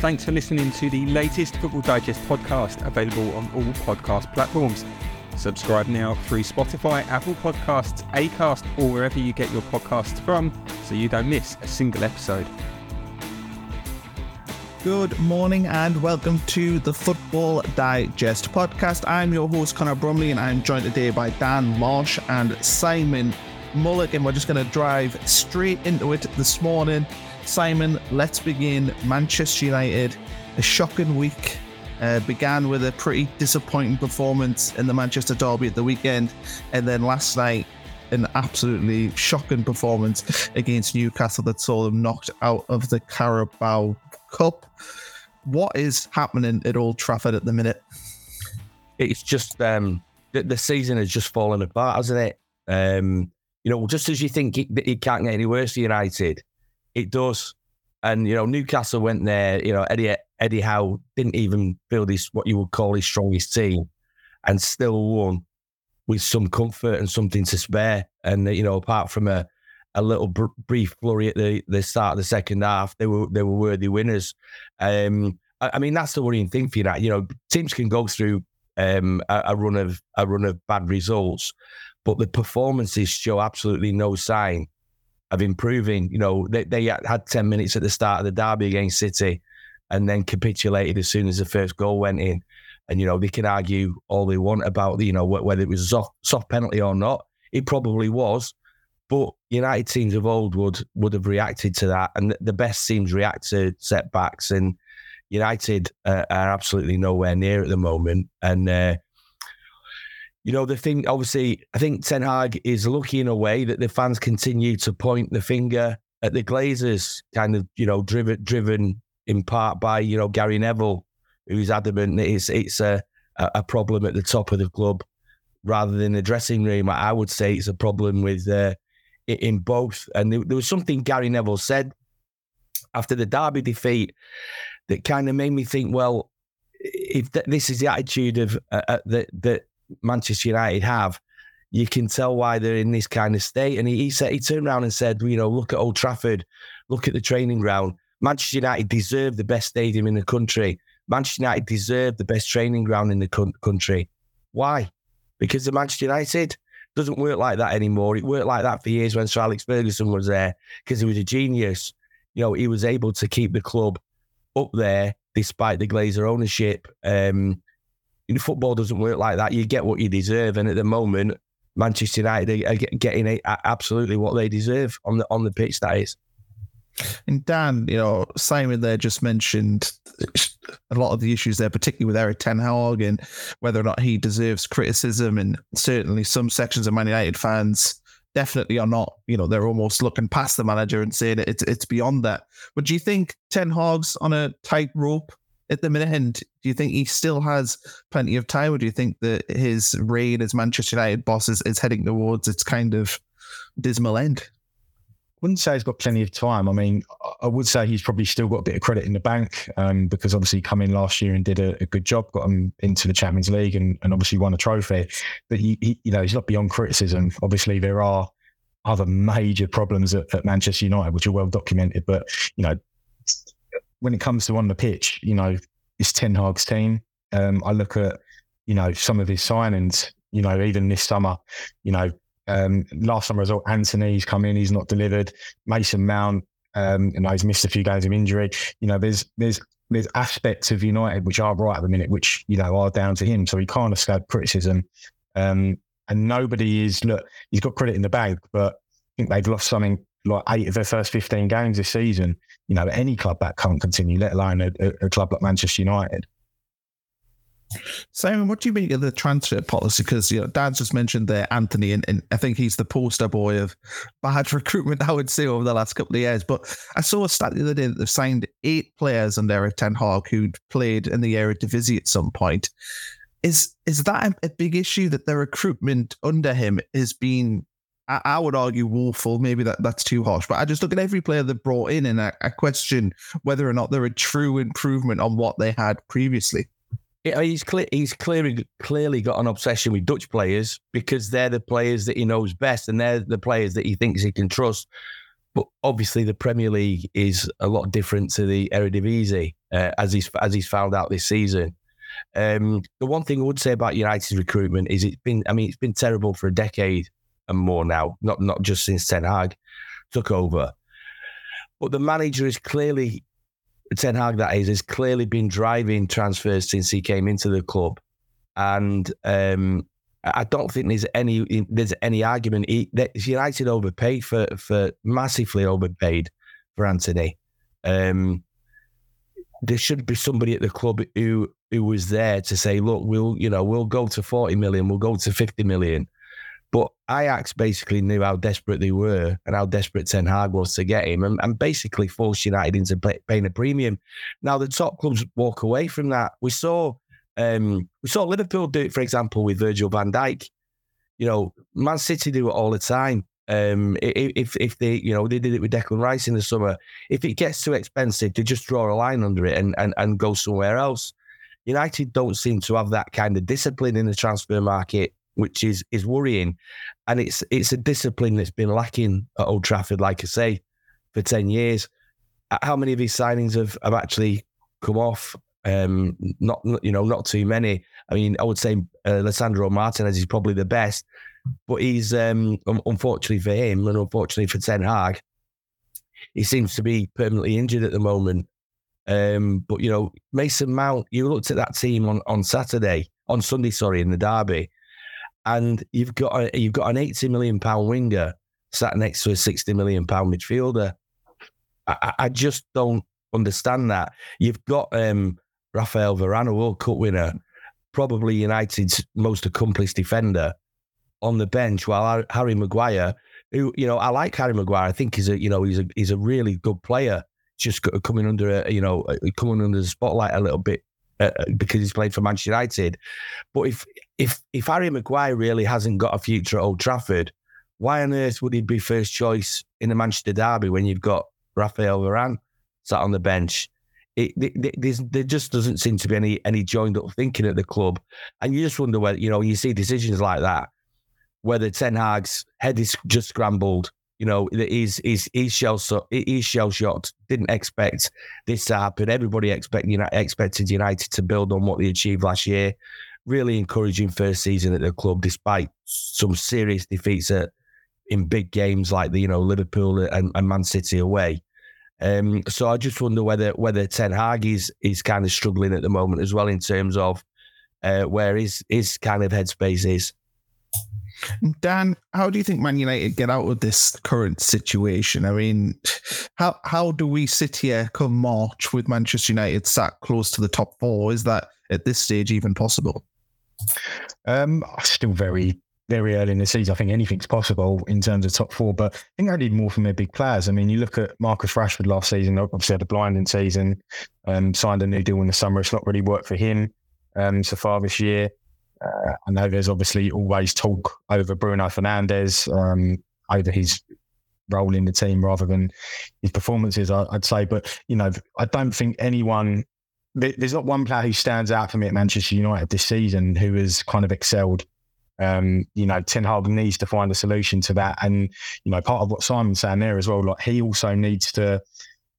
Thanks for listening to the latest Football Digest podcast, available on all podcast platforms. Subscribe now through Spotify, Apple Podcasts, Acast, or wherever you get your podcasts from so you don't miss a single episode. Good morning and welcome to the Football Digest podcast. I'm your host, Connor Bromley, and I'm joined today by Dan Marsh and Simon Mullock. And we're just going to drive straight into it this morning. Simon, let's begin. Manchester United, a shocking week. Uh, began with a pretty disappointing performance in the Manchester Derby at the weekend, and then last night, an absolutely shocking performance against Newcastle that saw them knocked out of the Carabao Cup. What is happening at Old Trafford at the minute? it's just um, the, the season has just fallen apart, hasn't it? Um, you know, just as you think it, it can't get any worse for United, it does. And you know, Newcastle went there. You know, Eddie Eddie Howe didn't even build his what you would call his strongest team, and still won with some comfort and something to spare. And you know, apart from a a little br- brief flurry at the, the start of the second half, they were they were worthy winners. Um, I, I mean, that's the worrying thing for you. That you know, teams can go through um, a, a run of a run of bad results, but the performances show absolutely no sign of improving. You know, they, they had 10 minutes at the start of the derby against City and then capitulated as soon as the first goal went in. And, you know, they can argue all they want about, you know, whether it was soft, soft penalty or not. It probably was. But United teams of old would would have reacted to that. And the best teams react to setbacks. And United uh, are absolutely nowhere near at the moment. And, uh, you know, the thing, obviously, I think Ten Hag is lucky in a way that the fans continue to point the finger at the Glazers, kind of, you know, driven driven in part by, you know, Gary Neville, who's adamant that it's, it's a, a problem at the top of the club rather than the dressing room. I would say it's a problem with uh, in both. And there, was something Gary Neville said after the Derby defeat that kind of made me think, well, if th- this is the attitude of uh, uh, that that Manchester United have, you can tell why they're in this kind of state. And he, he said he turned around and said, you know, look at Old Trafford, look at the training ground. Manchester United deserve the best stadium in the country. Manchester United deserve the best training ground in the co- country. Why? Because the Manchester United doesn't work like that anymore. It worked like that for years when Sir Alex Ferguson was there because he was a genius. You know, he was able to keep the club up there despite the Glazer ownership. Um, football doesn't work like that. You get what you deserve, and at the moment, Manchester United are getting absolutely what they deserve on the on the pitch. That is. And Dan, you know, Simon there just mentioned a lot of the issues there, particularly with Erik Ten Hag and whether or not he deserves criticism. And certainly some sections of Man United fans definitely are not, you know, they're almost looking past the manager and saying it's it's beyond that. But do you think Ten Hag's on a tight rope at the minute? And do you think he still has plenty of time, or do you think that his reign as Manchester United boss is, is heading towards its kind of dismal end? wouldn't say he's got plenty of time. I mean, I would say he's probably still got a bit of credit in the bank um, because obviously he come in last year and did a, a, good job, got him into the Champions League and, and obviously won a trophy. But he, he, you know, he's not beyond criticism. Obviously, there are other major problems at, at Manchester United which are well documented. But you know, when it comes to on the pitch, you know, it's Ten Hag's team. Um, I look at you know some of his signings. You know, even this summer, you know, um, last summer as well, Antony's come in, he's not delivered. Mason Mount, Um, and he's missed a few games of injury. You know, there's there's there's aspects of United which are right at the minute, which you know are down to him. So he can't escape criticism. Um, and nobody is look. He's got credit in the bank, but I think they've lost something like eight of their first fifteen games this season. You know, any club that can't continue, let alone a, a, club like Manchester United. Simon, what do you make of the transfer policy? Because you know, Dan's just mentioned there Antony, and, and, I think he's the poster boy of bad recruitment. I would say over the last couple of years. But I saw a stat the other day that they've signed eight players under Erik Ten Hag who'd played in the Eredivisie at some point. Is is that a, a big issue that the recruitment under him has been? I, I, would argue woeful. Maybe that that's too harsh. But I just look at every player they brought in, and I, I question whether or not they're a true improvement on what they had previously he's clear, he's clearly clearly got an obsession with Dutch players because they're the players that he knows best and they're the players that he thinks he can trust. But obviously, the Premier League is a lot different to the Eredivisie, uh, as he's as he's found out this season. Um, the one thing I would say about United's recruitment is it's been, I mean, it's been terrible for a decade and more now, not not just since Ten Hag took over. But the manager is clearly Ten Hag, that is, has clearly been driving transfers since he came into the club, and um, I don't think there's any there's any argument. He, United overpaid for for massively overpaid for Antony. Um, there should be somebody at the club who who was there to say, look, we'll you know we'll go to forty million, we'll go to fifty million, but Ajax basically knew how desperate they were and how desperate Ten Hag was to get him and, and basically forced United into paying a premium. Now, the top clubs walk away from that. We saw um, we saw Liverpool do it, for example, with Virgil van Dijk. You know, Man City do it all the time. Um, if if they you know they did it with Declan Rice in the summer, if it gets too expensive, they just draw a line under it and and, and go somewhere else. United don't seem to have that kind of discipline in the transfer market which is is worrying. And it's it's a discipline that's been lacking at Old Trafford, like I say, for ten years. How many of these signings have, have actually come off? Um, not you know, not too many. I mean, I would say uh, Martinez is probably the best, but he's um, unfortunately for him and unfortunately for Ten Hag, he seems to be permanently injured at the moment. Um, but you know, Mason Mount, you looked at that team on, on Saturday, on Sunday, sorry, in the derby, and you've got a, you've got an eighty million pound winger sat next to a sixty million pound midfielder. I, I just don't understand that. You've got um, Rafael Varane, a World Cup winner, probably United's most accomplished defender, on the bench, while Harry Maguire, who you know I like Harry Maguire, I think he's a you know he's a he's a really good player. Just coming under a, you know coming under the spotlight a little bit uh, uh, because he's played for Manchester United. But if if if Harry Maguire really hasn't got a future at Old Trafford, why on earth would he be first choice in the Manchester derby when you've got Rafael Varane sat on the bench? It, it, there just doesn't seem to be any any joined up thinking at the club, and you just wonder whether you know you see decisions like that, whether Ten Hag's head is just scrambled you know, he's he's he's shell he's shell shocked. Didn't expect this to happen. Everybody expect United, expected United to build on what they achieved last year. Really encouraging first season at the club, despite some serious defeats at, in big games like the you know Liverpool and, and Man City away. Um, so I just wonder whether whether Ten Hag is is kind of struggling at the moment as well in terms of uh, where his his kind of headspace is. Dan, how do you think Man United get out of this current situation? I mean, how how do we sit here come March with Manchester United sat close to the top four? Is that at this stage even possible? Um, still very very early in the season. I think anything's possible in terms of top four, but I think I need more from their big players. I mean, you look at Marcus Rashford last season, obviously had a blinding season, um, signed a new deal in the summer. It's not really worked for him um, so far this year. Uh, I know there's obviously always talk over Bruno Fernandes, um, over his role in the team rather than his performances, I'd say. But, you know, I don't think anyone, there's not one player who stands out for me at Manchester United this season who has kind of excelled. Um, you know, Ten Hag needs to find a solution to that. And, you know, part of what Simon's saying there as well, like he also needs to,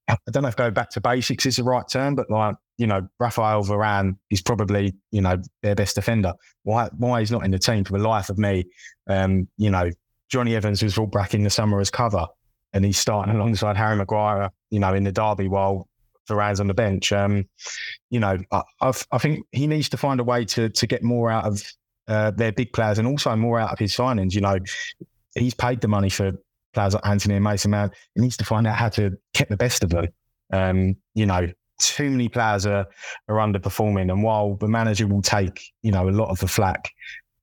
I don't know if go back to basics is the right term, but like you know, Rafael Varane is probably, you know, their best defender. Why why he's not in the team for the life of me? Um, you know, Jonny Evans was brought back in the summer as cover. and he's starting alongside Harry Maguire, you know, in the derby while Varane's on the bench. Um, you know, I, I think he needs to find a way to to get more out of uh, their big players and also more out of his signings. You know, he's paid the money for players like Antony and Mason Mount. He needs to find out how to get the best of them. Um, you know, too many players are, are underperforming. And while the manager will take, you know, a lot of the flack,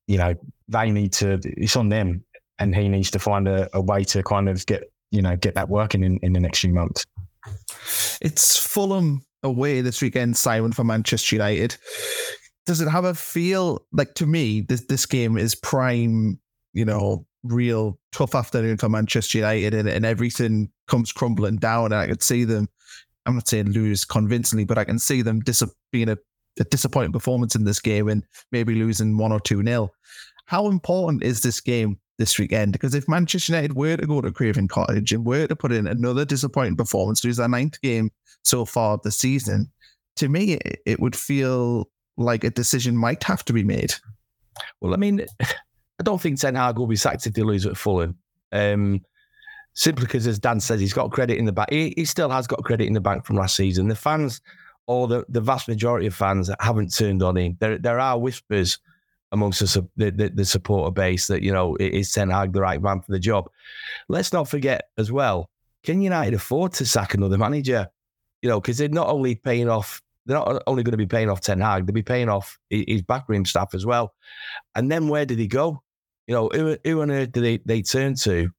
you know, they need to, it's on them. And he needs to find a, a way to kind of get, you know, get that working in, in the next few months. It's Fulham away this weekend, Simon, for Manchester United. Does it have a feel like to me, this, this game is prime, you know, real tough afternoon for Manchester United and, and everything comes crumbling down. And I could see them, I'm not saying lose convincingly, but I can see them dis- being a, a disappointing performance in this game and maybe losing one or two nil. How important is this game this weekend? Because if Manchester United were to go to Craven Cottage and were to put in another disappointing performance, lose their ninth game so far the season, to me, it, it would feel like a decision might have to be made. Well, I mean, I don't think Ten Hag will be sacked if they lose at Fulham. Um, simply because, as Dan says, he's got credit in the bank. He, he, still has got credit in the bank from last season. The fans, or the, the vast majority of fans, haven't turned on him. There, there are whispers amongst the, the, the supporter base that, you know, is Ten Hag the right man for the job. Let's not forget as well, can United afford to sack another manager? You know, because they're not only paying off they're not only going to be paying off Ten Hag, they'll be paying off his backroom staff as well. And then where did he go? You know, who, who on earth do they, they turn to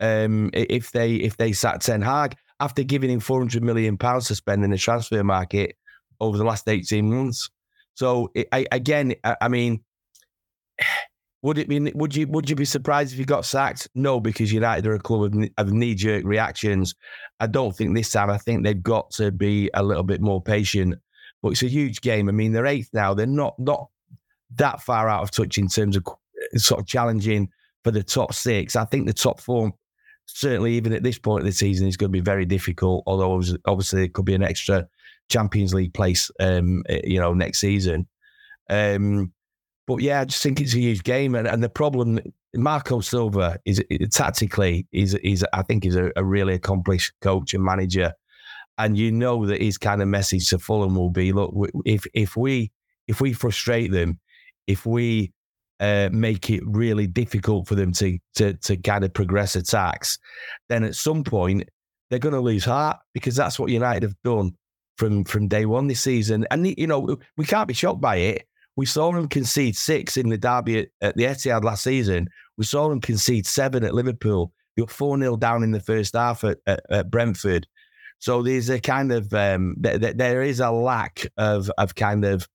um, if they if they sat Ten Hag after giving him four hundred million pounds to spend in the transfer market over the last eighteen months? So I, again, I, I mean, would it be would you would you be surprised if you got sacked? No, because United are a club of, of knee jerk reactions. I don't think this time. I think they've got to be a little bit more patient. But it's a huge game. I mean, they're eighth now. They're not not that far out of touch in terms of sort of challenging for the top six. I think the top four, certainly even at this point of the season, is going to be very difficult. Although obviously it could be an extra Champions League place, um, eh, you know, next season. Um, but yeah, I just think it's a huge game, and, and the problem, Marco Silva is tactically, is is I think is a, a really accomplished coach and manager, and you know that his kind of message to Fulham will be: look, if if we if we frustrate them, if we uh, make it really difficult for them to, to to kind of progress attacks, then at some point they're going to lose heart because that's what United have done from from day one this season. And you know we can't be shocked by it. We saw them concede six in the derby at, at the Etihad last season. We saw them concede seven at Liverpool. They were four 0 down in the first half at, at, at Brentford. So there's a kind of um, th- th- there is a lack of of kind of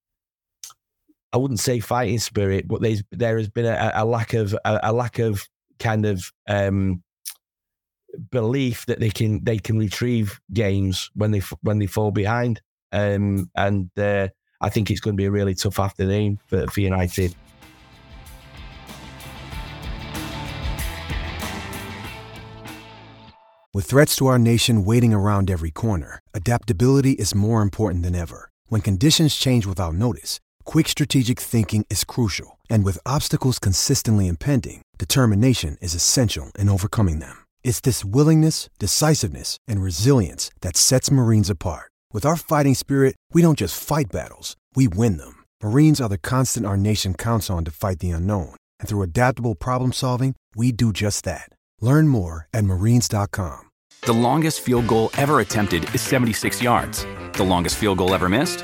I wouldn't say fighting spirit, but there's there has been a, a lack of a, a, lack of kind of um, belief that they can they can retrieve games when they when they fall behind, um, and uh, I think it's going to be a really tough afternoon for, for United. With threats to our nation waiting around every corner, adaptability is more important than ever. When conditions change without notice Quick strategic thinking is crucial, and with obstacles consistently impending, determination is essential in overcoming them. It's this willingness, decisiveness, and resilience that sets Marines apart. With our fighting spirit, we don't just fight battles, we win them. Marines are the constant our nation counts on to fight the unknown, and through adaptable problem solving, we do just that. Learn more at marines.com. The longest field goal ever attempted is 76 yards. The longest field goal ever missed?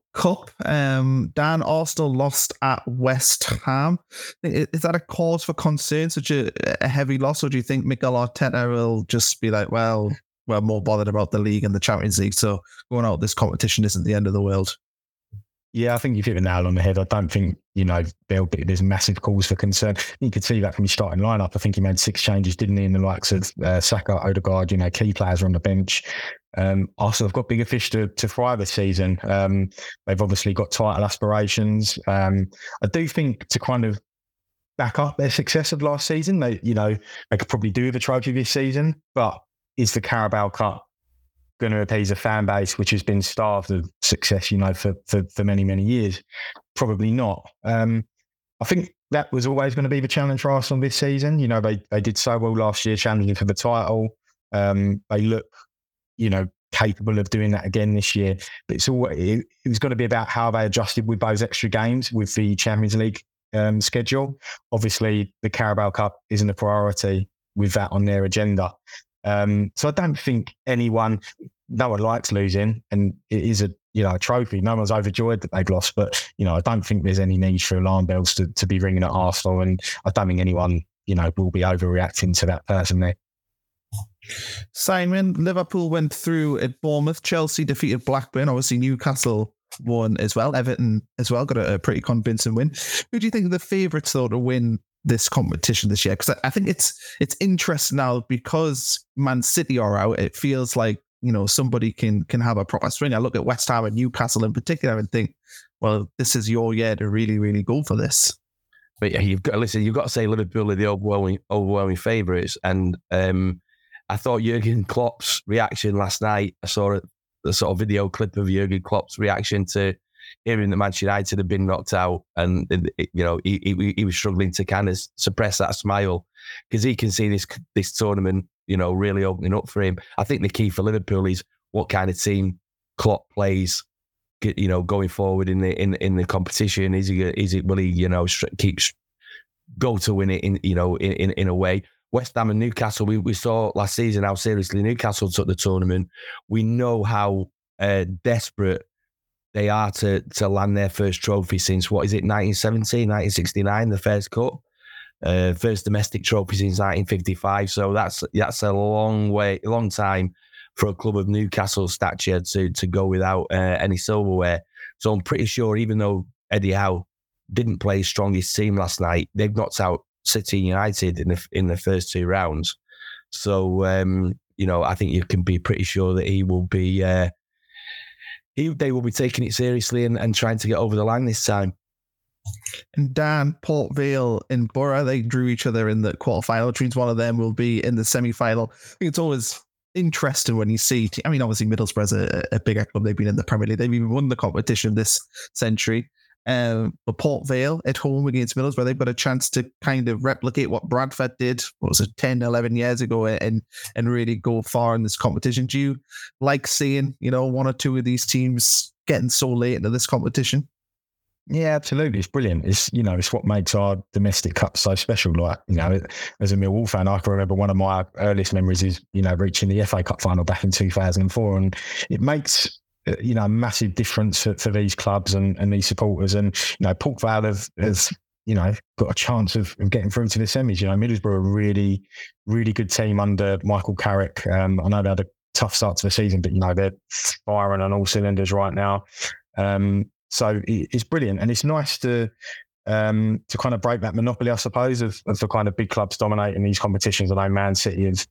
Cup. Um, Dan Arsenal lost at West Ham. Is that a cause for concern, such a, a heavy loss, or do you think Mikel Arteta will just be like, well, we're more bothered about the league and the Champions League, so going out this competition isn't the end of the world? Yeah, I think you've hit the nail on the head. I don't think, you know, there'll be, there's massive cause for concern. You could see that from his starting lineup. I think he made six changes, didn't he, in the likes of uh, Saka, Odegaard, you know, key players are on the bench. Um, Arsenal have got bigger fish to, to fry this season. Um, they've obviously got title aspirations. Um, I do think to kind of back up their success of last season, they, you know, they could probably do with a trophy this season, but is the Carabao Cup going to appease a fan base which has been starved of success, you know, for for, for many many years? Probably not. Um, I think that was always going to be the challenge for Arsenal this season. You know, they they did so well last year, challenging for the title. Um, they look, you know, capable of doing that again this year. But it's all it, it was going to be about how they adjusted with those extra games with the Champions League um, schedule. Obviously, the Carabao Cup isn't a priority with that on their agenda. Um, so I don't think anyone, no one likes losing, and it is a you know a trophy. No one's overjoyed that they've lost, but you know I don't think there's any need for alarm bells to, to be ringing at Arsenal, and I don't think anyone you know will be overreacting to that personally. Simon, Liverpool went through at Bournemouth. Chelsea defeated Blackburn. Obviously, Newcastle won as well. Everton as well got a, a pretty convincing win. Who do you think are the favourites though to win this competition this year? Because I, I think it's it's interesting now because Man City are out. It feels like you know somebody can can have a proper swing. I look at West Ham and Newcastle in particular and think, well, this is your year to really really go for this. But yeah, you've got listen. You've got to say Liverpool are the overwhelming overwhelming favourites, and um, I thought Jurgen Klopp's reaction last night. I saw a, a sort of video clip of Jurgen Klopp's reaction to hearing that Manchester United had been knocked out, and you know he, he, he was struggling to kind of suppress that smile because he can see this this tournament, you know, really opening up for him. I think the key for Liverpool is what kind of team Klopp plays. You know, going forward in the in in the competition, is he is it will he you know keep go to win it in you know in in, in a way. West Ham and Newcastle, we, we saw last season how seriously Newcastle took the tournament. We know how uh, desperate they are to to land their first trophy since what is it 1970 1969 the first cup? Uh, first domestic trophy since 1955 so that's that's a long way long time for a club of Newcastle stature to to go without uh, any silverware. So I'm pretty sure even though Eddie Howe didn't play his strongest team last night they've knocked out City United in the in the first two rounds. So um, you know I think you can be pretty sure that he will be uh, he, they will be taking it seriously and, and trying to get over the line this time. And Dan, Port Vale, and Boro, they drew each other in the quarterfinal, which means one of them will be in the semi final. It's always interesting when you see, I mean, obviously, Middlesbrough's a, a bigger club. They've been in the Premier League, they've even won the competition this century. Um, but Port Vale at home against Middlesbrough, they've got a chance to kind of replicate what Bradford did, what was it, 10, 11 years ago, and and really go far in this competition. Do you like seeing, you know, one or two of these teams getting so late into this competition? Yeah, absolutely. It's brilliant. It's you know, it's what makes our domestic cup so special. Like you know, as a Millwall fan, I can remember one of my earliest memories is you know reaching the FA Cup final back in two thousand and four, and it makes you know, a massive difference for, for these clubs and, and these supporters. And, you know, Port Vale have, has, you know, got a chance of, of, getting through to the semis. You know, Middlesbrough are a really, really good team under Michael Carrick. Um, I know they had a tough start to the season, but, you know, they're firing on all cylinders right now. Um, so it's brilliant. And it's nice to, um, to kind of break that monopoly, I suppose, of, of the kind of big clubs dominating these competitions. I know Man City have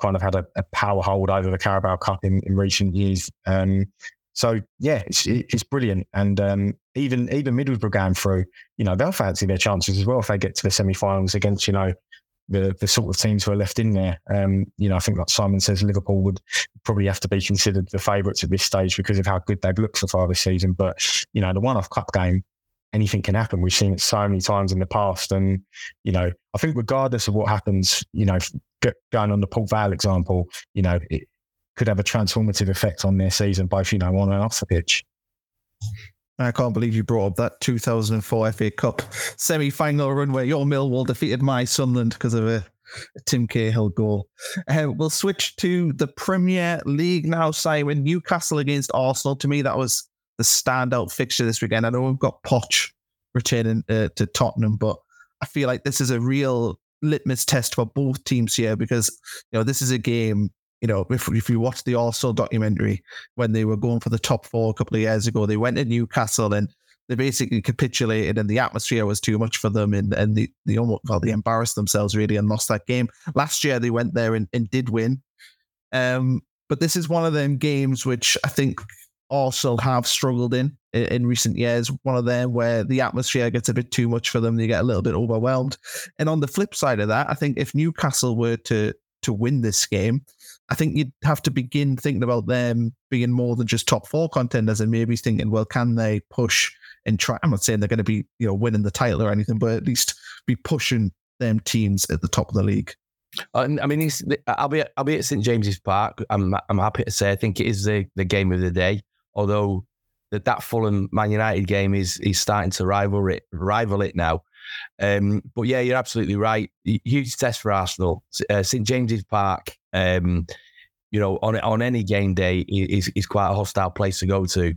kind of had a, a power hold over the Carabao Cup in, in recent years. Um, so yeah, it's it's brilliant, and um, even even Middlesbrough going through, you know, they'll fancy their chances as well if they get to the semi-finals against you know the the sort of teams who are left in there. Um, you know, I think like Simon says, Liverpool would probably have to be considered the favourites at this stage because of how good they've looked so far this season. But you know, the one-off cup game, anything can happen. We've seen it so many times in the past, and you know, I think regardless of what happens, you know, going on the Port Vale example, you know, it could have a transformative effect on their season, both, you know, on and off the pitch. I can't believe you brought up that 2004 FA Cup semi final run where your Millwall defeated my Sunderland because of a, a Tim Cahill goal. Uh, we'll switch to the Premier League now, Simon. Newcastle against Arsenal. To me, that was the standout fixture this weekend. I know we've got Poch returning uh, to Tottenham, but I feel like this is a real litmus test for both teams here because you know this is a game. You know, if if you watch the Arsenal documentary when they were going for the top four a couple of years ago, they went to Newcastle and they basically capitulated and the atmosphere was too much for them and, and they, they almost well they embarrassed themselves really and lost that game. Last year they went there and, and did win. Um, but this is one of them games which I think Arsenal have struggled in, in recent years. One of them where the atmosphere gets a bit too much for them, they get a little bit overwhelmed. And on the flip side of that, I think if Newcastle were to to win this game, I think you'd have to begin thinking about them being more than just top four contenders and maybe thinking, well, can they push and try? I'm not saying they're going to be, you know, winning the title or anything, but at least be pushing them teams at the top of the league. I mean, I'll be I'll be at St James's Park. I'm I'm happy to say I think it is the, the game of the day. Although that that Fulham Man United game is is starting to rival it rival it now. Um, but yeah, you're absolutely right. Huge test for Arsenal. Uh, St James's Park. Um, you know, on on any game day is is quite a hostile place to go to.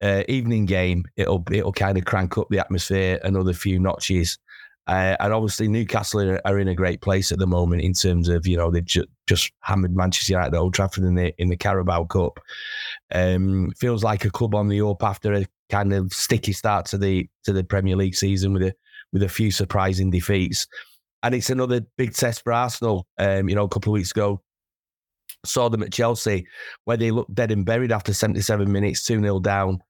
Uh, evening game, it'll it'll kind of crank up the atmosphere another few notches. Uh, and obviously, Newcastle are, are, in a great place at the moment in terms of you know they've ju- just hammered Manchester United at Old Trafford in the in the Carabao Cup. Um, feels like a club on the up after a kind of sticky start to the to the Premier League season with a with a few surprising defeats. And it's another big test for Arsenal. Um, you know, a couple of weeks ago, saw them at Chelsea where they looked dead and buried after 77 minutes, 2 0 down.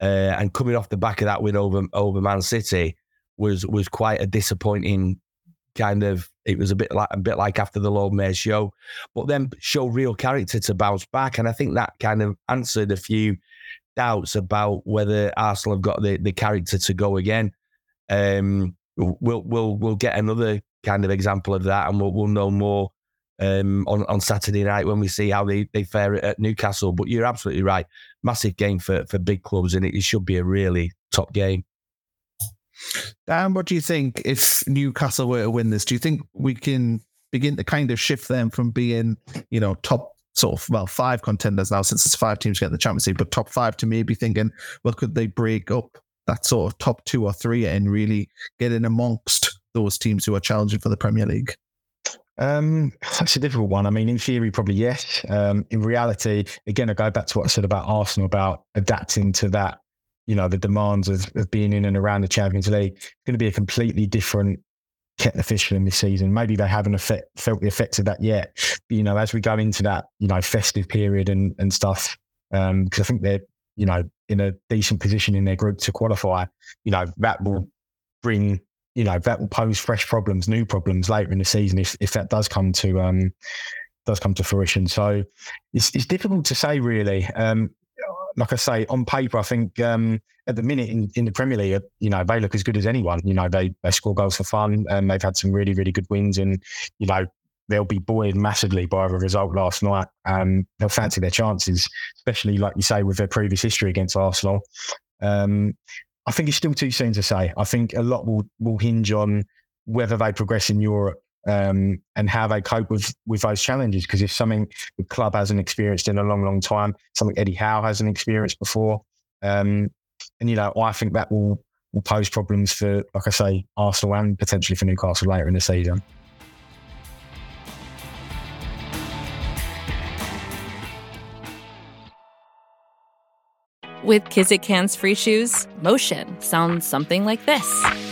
Uh, and coming off the back of that win over over Man City, was was quite a disappointing kind of it was a bit like a bit like after the Lord Mayor show, but then show real character to bounce back. And I think that kind of answered a few doubts about whether Arsenal have got the, the character to go again. Um, we'll we'll we'll get another kind of example of that, and we'll we'll know more um, on on Saturday night when we see how they, they fare at Newcastle. But you're absolutely right, massive game for for big clubs, and it, it should be a really top game. Dan, what do you think if Newcastle were to win this? Do you think we can begin to kind of shift them from being, you know, top sort of well five contenders now since it's five teams getting the Champions League, but top five to maybe thinking, well, could they break up that sort of top two or three and really get in amongst those teams who are challenging for the Premier League? Um, that's a difficult one. I mean, in theory, probably yes. Um, in reality, again, I go back to what I said about Arsenal about adapting to that you know, the demands of, of being in and around the Champions League. It's going to be a completely different kettle fish in this season. Maybe they haven't effect, felt the effects of that yet. But, you know, as we go into that, you know, festive period and, and stuff, because um, I think they're, you know, in a decent position in their group to qualify, you know, that will bring, you know, that will pose fresh problems, new problems later in the season if, if that does come to, um, does come to fruition. So it's, it's difficult to say really. Um, like I say, on paper, I think um, at the minute in, in the Premier League, you know, they look as good as anyone. You know, they they score goals for fun, and they've had some really really good wins, and you know they'll be buoyed massively by the result last night. Um, they'll fancy their chances, especially like you say with their previous history against Arsenal. Um, I think it's still too soon to say. I think a lot will will hinge on whether they progress in Europe um, and how they cope with with those challenges. Because if something the club hasn't experienced in a long, long time, something Eddie Howe hasn't experienced before, um, and you know, I think that will will pose problems for, like I say, Arsenal and potentially for Newcastle later in the season. With Kizik hands free shoes, motion sounds something like this.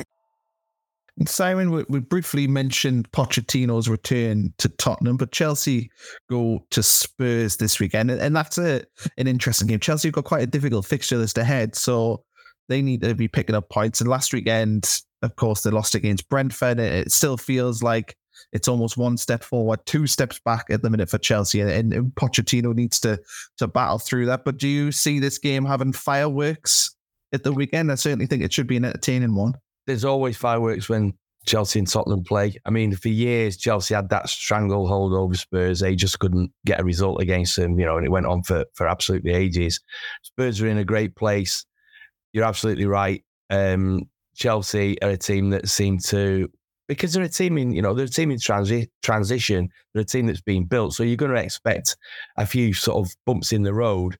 Simon, we, we, briefly mentioned Pochettino's return to Tottenham, but Chelsea go to Spurs this weekend, and that's a, an interesting game. Chelsea have got quite a difficult fixture list ahead, so they need to be picking up points. And last weekend, of course, they lost against Brentford. It still feels like it's almost one step forward, two steps back at the minute for Chelsea, and, and Pochettino needs to to battle through that. But do you see this game having fireworks at the weekend? I certainly think it should be an entertaining one. There's always fireworks when Chelsea and Tottenham play. I mean, for years Chelsea had that stranglehold over Spurs. They just couldn't get a result against them, you know, and it went on for for absolutely ages. Spurs are in a great place. You're absolutely right. Um, Chelsea are a team that seem to because they're a team in, you know, they're a team in transi- transition. They're a team that's being built. So you're going to expect a few sort of bumps in the road.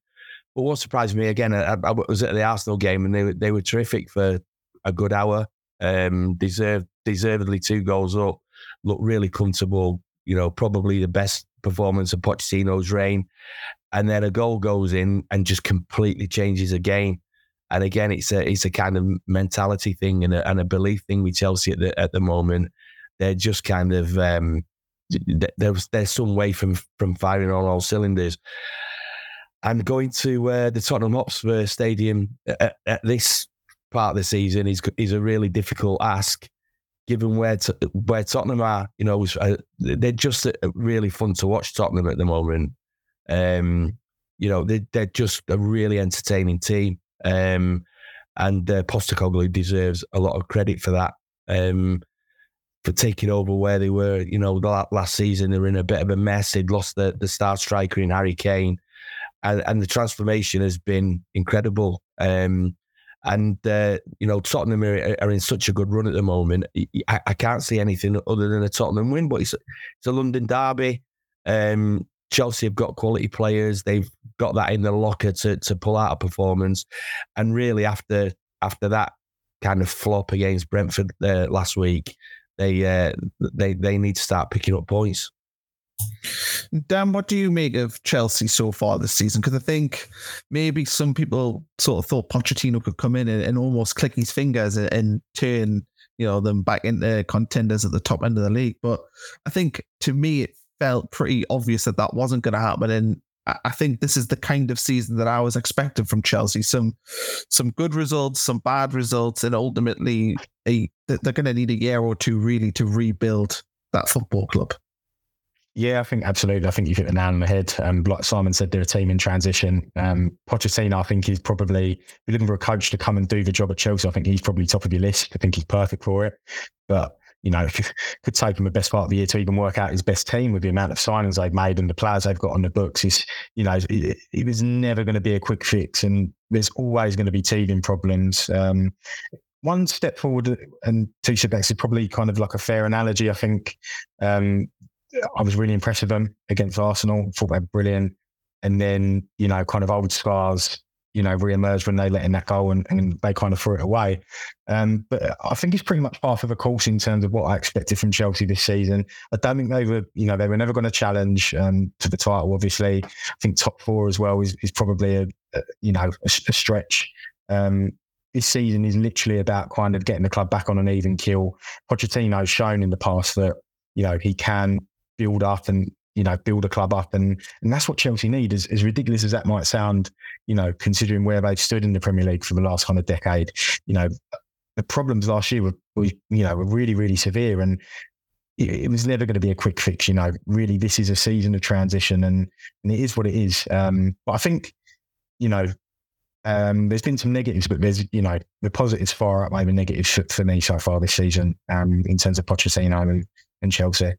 But what surprised me again, I, I was at the Arsenal game and they were, they were terrific for a good hour. Um, deserved deservedly two goals up. Looked really comfortable. You know, probably the best performance of Pochettino's reign. And then a goal goes in and just completely changes the game. And again, it's a it's a kind of mentality thing and a, and a belief thing with Chelsea at the at the moment. They're just kind of um, there's there's some way from from firing on all cylinders. And going to uh, the Tottenham Hotspur Stadium at, at, this part of the season is is a really difficult ask, given where to, where Tottenham are. You know, uh, they're just really fun to watch Tottenham at the moment. Um, you know, they, they're just a really entertaining team. Um, and uh, Postecoglou deserves a lot of credit for that. Um, for taking over where they were, you know, last season they were in a bit of a mess. They'd lost the, the star striker in Harry Kane, and, and the transformation has been incredible. Um, and uh, you know, Tottenham are, are, in such a good run at the moment. I, I, can't see anything other than a Tottenham win, but it's, it's a London derby. Um, Chelsea have got quality players. They've got that in the locker to to pull out a performance. And really, after after that kind of flop against Brentford uh, last week, they uh, they they need to start picking up points. Dan, what do you make of Chelsea so far this season? Because I think maybe some people sort of thought Pochettino could come in and, and almost click his fingers and, and, turn you know them back into contenders at the top end of the league. But I think to me it felt pretty obvious that that wasn't going to happen. And I think this is the kind of season that I was expecting from Chelsea. Some some good results, some bad results, and ultimately a, they're going to need a year or two really to rebuild that football club. Yeah, I think absolutely. I think you hit the nail on the head. Um, like Simon said, they're a team in transition. Um, Pochettino, I think he's probably, if you're looking for a coach to come and do the job at Chelsea, I think he's probably top of your list. I think he's perfect for it. But you know, it could take him the best part of the year to even work out his best team with the amount of signings they've made and the players they've got on the books. Is you know, it, it was never going to be a quick fix, and there's always going to be teething problems. Um, one step forward and two steps back is probably kind of like a fair analogy. I think um, I was really impressed with them against Arsenal. Thought they were brilliant, and then you know, kind of old scars you know, re-emerged when they let in that goal and, and they kind of threw it away. Um, but I think it's pretty much part of the course in terms of what I expected from Chelsea this season. I don't think they were, you know, they were never going to challenge um, to the title. Obviously, I think top four as well is, is probably a, a you know a, a stretch. Um, this season is literally about kind of getting the club back on an even keel. Pochettino's shown in the past that you know he can build up and you know, build a club up. And and that's what Chelsea need, as, as ridiculous as that might sound, you know, considering where they've stood in the Premier League for the last kind of decade. You know, the problems last year were, were you know, were really, really severe. And it, was never going to be a quick fix. You know, really, this is a season of transition and, and it is what it is. Um, but I think, you know, um, there's been some negatives, but there's, you know, the positives far outweigh the negatives for, for me so far this season um, in terms of Pochettino and, and Chelsea.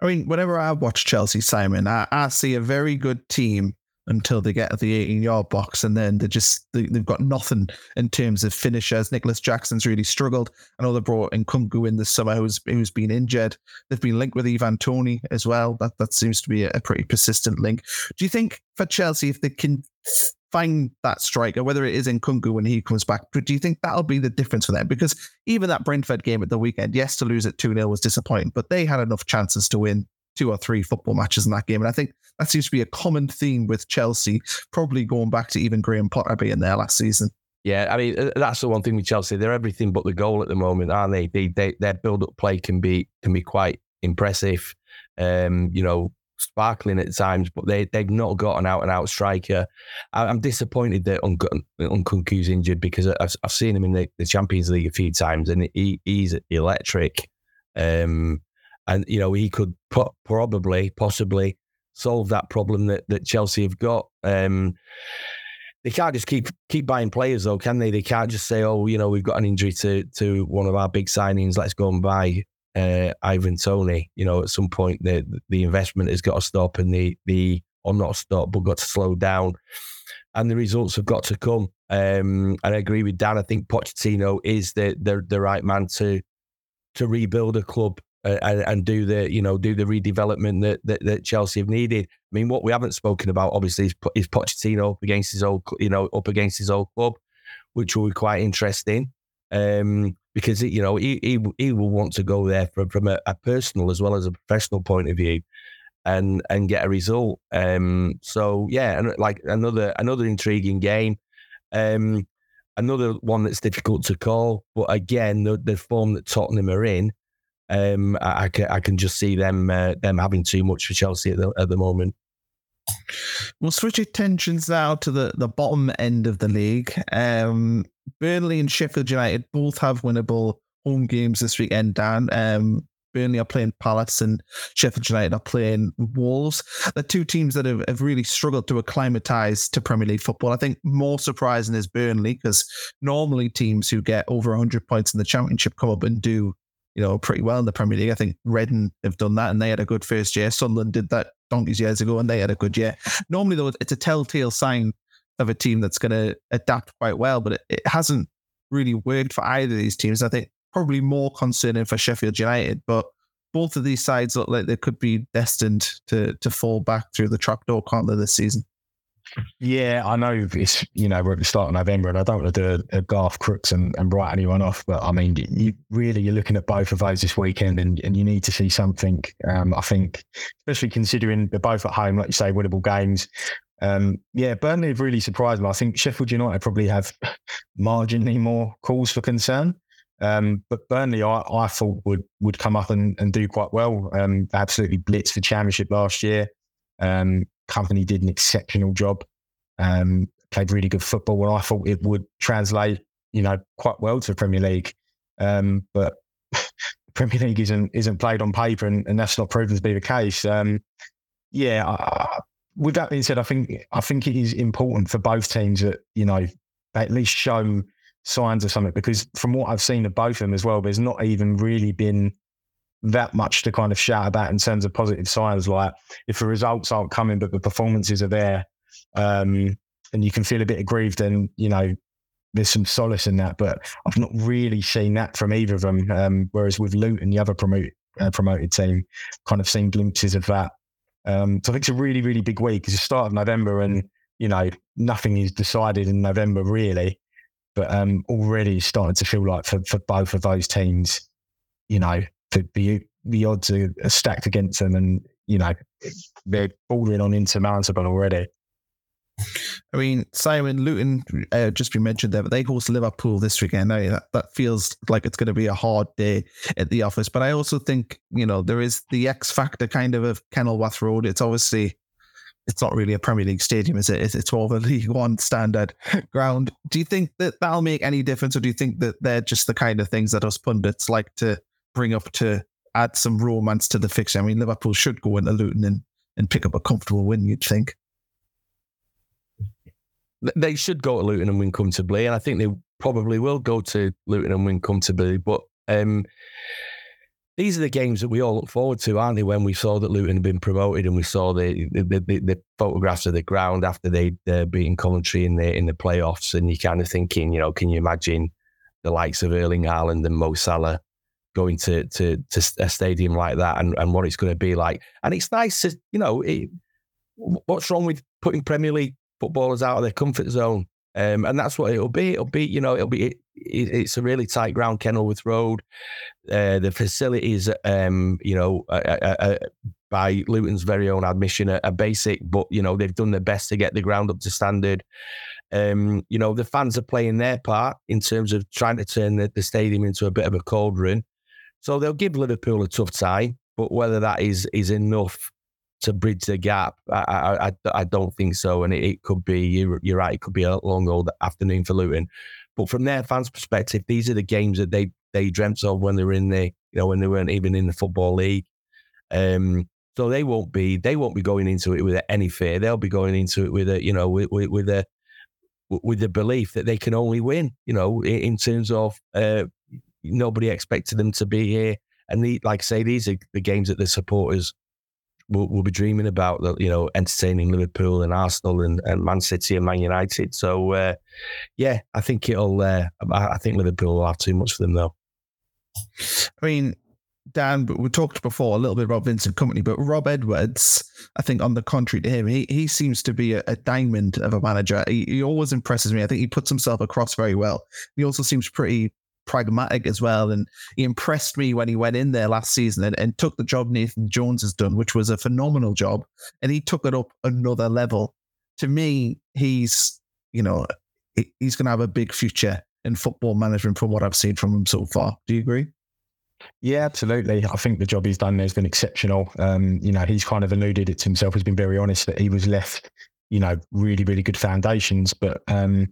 I mean, whenever I watch Chelsea, Simon, I, I see a very good team until they get to the 18 yard box and then they just they, have got nothing in terms of finishers. Nicholas Jackson's really struggled. I know they brought in Nkunku in this summer who's who's been injured. They've been linked with Ivan Toney as well. That that seems to be a, a pretty persistent link. Do you think for Chelsea if they can find that striker, whether it is Nkunku when he comes back. Do you think that'll be the difference for them? Because even that Brentford game at the weekend, yes, to lose at 2 0 was disappointing, but they had enough chances to win two or three football matches in that game. And I think that seems to be a common theme with Chelsea, probably going back to even Graham Potter being there last season. Yeah, I mean uh, that's the one thing with Chelsea. They're everything but the goal at the moment, aren't they? they, they their build-up play can be can be quite impressive. Um, you know, sparkling at times, but they they've not got an out and out striker. I, am disappointed that Nkunku's injured because I've, I've seen him in the, the, Champions League a few times and he, he's electric. Um, and you know he could probably possibly solve that problem that, that Chelsea have got. Um, they can't just keep keep buying players though, can they? They can't just say, "Oh, you know, we've got an injury to to one of our big signings. Let's go and buy uh, Ivan Toney." You know, at some point, the the investment has got to stop, and the the or not stop, but got to slow down, and the results have got to come. Um, and I agree with Dan. I think Pochettino is the the, the right man to to rebuild a club uh, and, and, do the you know do the redevelopment that, that, that Chelsea have needed. I mean, what we haven't spoken about obviously is, is Pochettino up against his old you know up against his old club, which will be quite interesting um, because you know he, he he will want to go there from from a, a, personal as well as a professional point of view. And, and get a result. Um, so yeah, and like another another intriguing game. Um, another one that's difficult to call, but again, the, the form that Tottenham are in, um, I, I, can, I can just see them uh, them having too much for Chelsea at the, at the moment. We'll switch attentions now to the, the bottom end of the league. Um, Burnley and Sheffield United both have winnable home games this weekend, Dan. Um, Burnley are playing Palace and Sheffield United are playing Wolves. The two teams that have, have really struggled to acclimatise to Premier League football. I think more surprising is Burnley because normally teams who get over 100 points in the Championship come up and do you know, pretty well in the Premier League. I think Reading have done that and they had a good first year. Sunderland did that donkeys years ago and they had a good year. Normally, though, it's a telltale sign of a team that's going to adapt quite well, but it, it hasn't really worked for either of these teams. I think probably more concerning for Sheffield United, but both of these sides look like they could be destined to to fall back through the trapdoor, can't they, this season? Yeah, I know it's you know we're at the start of November, and I don't want to do a, a Garth Crooks and, and write anyone off, but I mean, you really you're looking at both of those this weekend, and, and you need to see something. Um, I think, especially considering they're both at home, like you say, winnable games. Um, yeah, Burnley have really surprised me. I think Sheffield United probably have marginally more cause for concern. Um, but Burnley, I, I, thought would would come up and, and do quite well. Um, absolutely blitzed the championship last year. Um, Kompany did an exceptional job. Um, played really good football, and I thought it would translate, you know, quite well to the Premier League. Um, but Premier League isn't isn't played on paper, and, and that's not proven to be the case. Um, yeah, I, with that being said, I think I think it is important for both teams that you know at least show signs of something because from what I've seen of both of them as well, there's not even really been that much to kind of shout about in terms of positive signs. Like if the results aren't coming, but the performances are there, um, and you can feel a bit aggrieved, then you know there's some solace in that. But I've not really seen that from either of them. Um, whereas with Luton, and the other promoted uh, promoted team, kind of seen glimpses of that. Um, so I think it's a really really big week. It's the start of November, and you know nothing is decided in November really. But um, already starting to feel like for, for both of those teams, you know, the, the the odds are stacked against them, and you know they're bordering on insurmountable already. I mean, Simon Luton uh, just been mentioned there, but they host Liverpool this weekend. Now, that, that feels like it's going to be a hard day at the office. But I also think, you know, there is the X factor kind of of Kenilworth Road. It's obviously, it's not really a Premier League stadium, is it? It's of a League One standard ground. Do you think that that'll make any difference, or do you think that they're just the kind of things that us pundits like to bring up to add some romance to the fixture. I mean, Liverpool should go into Luton and, and pick up a comfortable win, you'd think. They should go to Luton and win comfortably, and I think they probably will go to Luton and win comfortably. But um, these are the games that we all look forward to, aren't they? When we saw that Luton had been promoted and we saw the the, the, the photographs of the ground after they'd uh, beaten Coventry in the in the playoffs, and you're kind of thinking, you know, can you imagine the likes of Erling Haaland and Mo Salah going to to to a stadium like that and, and what it's going to be like. And it's nice to you know it, what's wrong with putting Premier League footballers out of their comfort zone. Um, and that's what it'll be. It'll be, you know, it'll be. It, it, it's a really tight ground, Kenilworth Road. Uh, the facilities, um, you know, uh, uh, by Luton's very own admission, are, are, basic, but you know they've done their best to get the ground up to standard. Um, you know, the fans are playing their part in terms of trying to turn the, the stadium into a bit of a cauldron. So they'll give Liverpool a tough time, but whether that is is enough to bridge the gap. I I, I, don't think so, and it, it could be you're, you're right. It could be a long old afternoon for Luton. But from their fans' perspective, these are the games that they they dreamt of when they were in the you know when they weren't even in the football league. Um, so they won't be they won't be going into it with any fear. They'll be going into it with a you know with, with, with a with the belief that they can only win. You know, in, in terms of uh, nobody expected them to be here, and the, like I say, these are the games that the supporters will, will be dreaming about. You know, entertaining Liverpool and Arsenal and, and Man City and Man United. So uh, yeah, I think it'll. Uh, I think Liverpool will have too much for them though. I mean, Dan, we talked before a little bit about Vincent Kompany, but Rob Edwards, I think on the contrary to him, he, he seems to be a, a diamond of a manager. He, he, always impresses me. I think he puts himself across very well. He also seems pretty pragmatic as well. And he impressed me when he went in there last season and, and took the job Nathan Jones has done, which was a phenomenal job. And he took it up another level. To me, he's, you know, he's going to have a big future in football management from what I've seen from him so far. Do you agree? Yeah, absolutely. I think the job he's done there has been exceptional. Um, you know, he's kind of alluded it to himself. He's been very honest that he was left, you know, really, really good foundations. But um,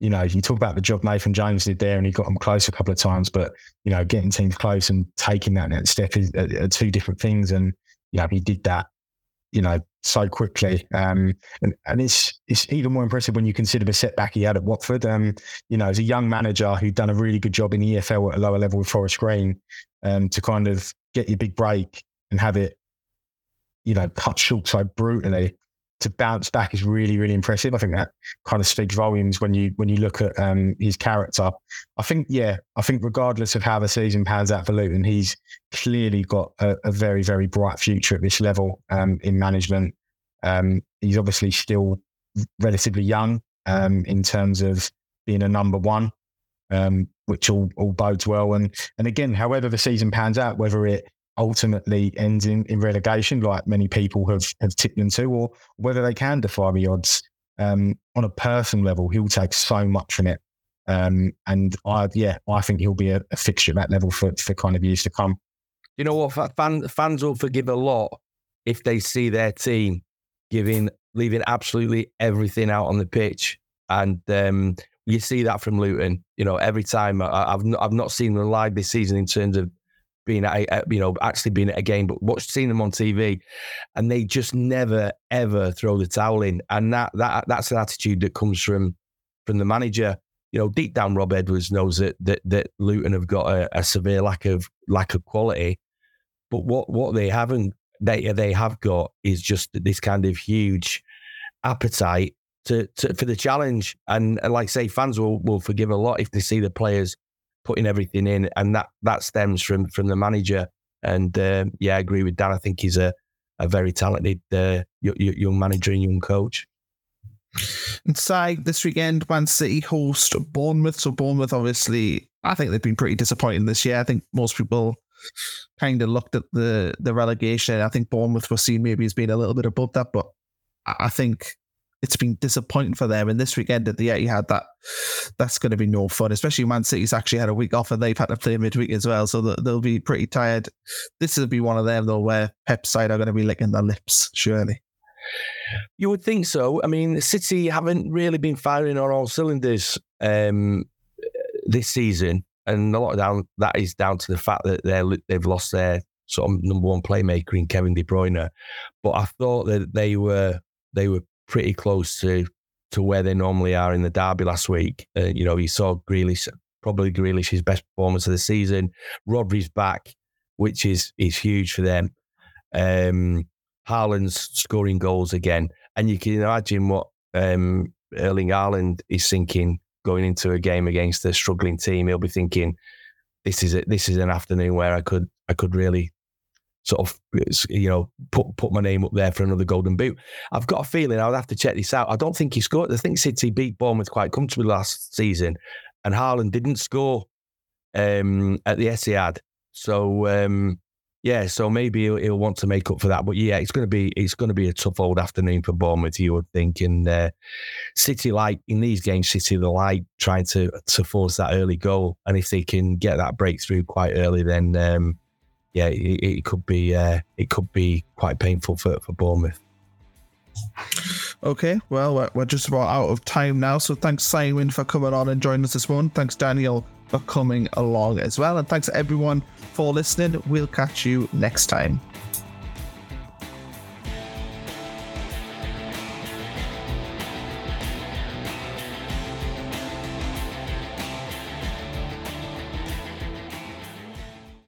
you know, you talk about the job Nathan Jones did there, and he got them close a couple of times. But you know, getting teams close and taking that next step is are, are two different things. And you know, he did that, you know, so quickly. Um, and and it's it's even more impressive when you consider the setback he had at Watford. Um, you know, as a young manager who'd done a really good job in the EFL at a lower level with Forest Green, um, to kind of get your big break and have it, you know, cut short so brutally to bounce back is really, really impressive. I think that kind of speaks volumes when you when you look at um, his character. I think, yeah, I think regardless of how the season pans out for Luton, he's clearly got a, a very, very bright future at this level um, in management. Um, he's obviously still relatively young um, in terms of being a number one um, which all, all bodes well. And and again, however the season pans out, whether it ultimately ends in, in relegation, like many people have have tipped them to, or whether they can defy the odds. Um, on a personal level, he'll take so much from it. Um, and I, yeah, I think he'll be a, a, fixture at that level for, for kind of years to come. You know what? Fan, fans will forgive a lot if they see their team giving, leaving absolutely everything out on the pitch. And um, you see that from Luton. You know, every time I, have I've not seen them live this season in terms of being at a, you know actually being at a game, but watched seeing them on TV, and they just never ever throw the towel in, and that that that's an attitude that comes from from the manager. You know, deep down, Rob Edwards knows that that that Luton have got a, a severe lack of lack of quality, but what what they haven't they they have got is just this kind of huge appetite to, to for the challenge. And, and like say, fans will will forgive a lot if they see the players putting everything in, and that that stems from from the manager. And um, yeah, I agree with Dan. I think he's a a very talented uh, young manager and young coach. Inside this weekend, Man City host Bournemouth. So Bournemouth, obviously, I think they've been pretty disappointing this year. I think most people kind of looked at the the relegation. I think Bournemouth were seen maybe as being a little bit above that, but I think it's been disappointing for them. And this weekend at the Etihad, that that's going to be no fun. Especially Man City's actually had a week off and they've had to play midweek as well, so they'll be pretty tired. This will be one of them though, where Pep's side are going to be licking their lips, surely. You would think so. I mean, City haven't really been firing on all cylinders um, this season, and a lot of down, that is down to the fact that they they've lost their sort of number one playmaker in Kevin De Bruyne. But I thought that they were they were pretty close to to where they normally are in the derby last week. Uh, you know, you saw Grealish, probably Grealish's best performance of the season. Rodri's back, which is is huge for them. Um, Haaland's scoring goals again, and you can imagine what um, Erling Haaland is thinking going into a game against a struggling team. He'll be thinking, "This is a, this is an afternoon where I could I could really sort of you know put put my name up there for another golden boot. I've got a feeling I'll have to check this out. I don't think he scored. I think City beat Bournemouth quite comfortably last season, and Haaland didn't score um, at the Etihad. So um, yeah, so maybe he'll, he'll, want to make up for that. But yeah, it's going to be it's going to be a tough old afternoon for Bournemouth. You would think, and uh, City like in these games, City the like trying to to force that early goal, and if they can get that breakthrough quite early, then. Um, yeah, it, it could be uh, it could be quite painful for for Bournemouth. Okay, well, we're, we're just about out of time now. So thanks, Simon, for coming on and joining us this morning. Thanks, Daniel, for coming along as well. And thanks, everyone, for listening. We'll catch you next time.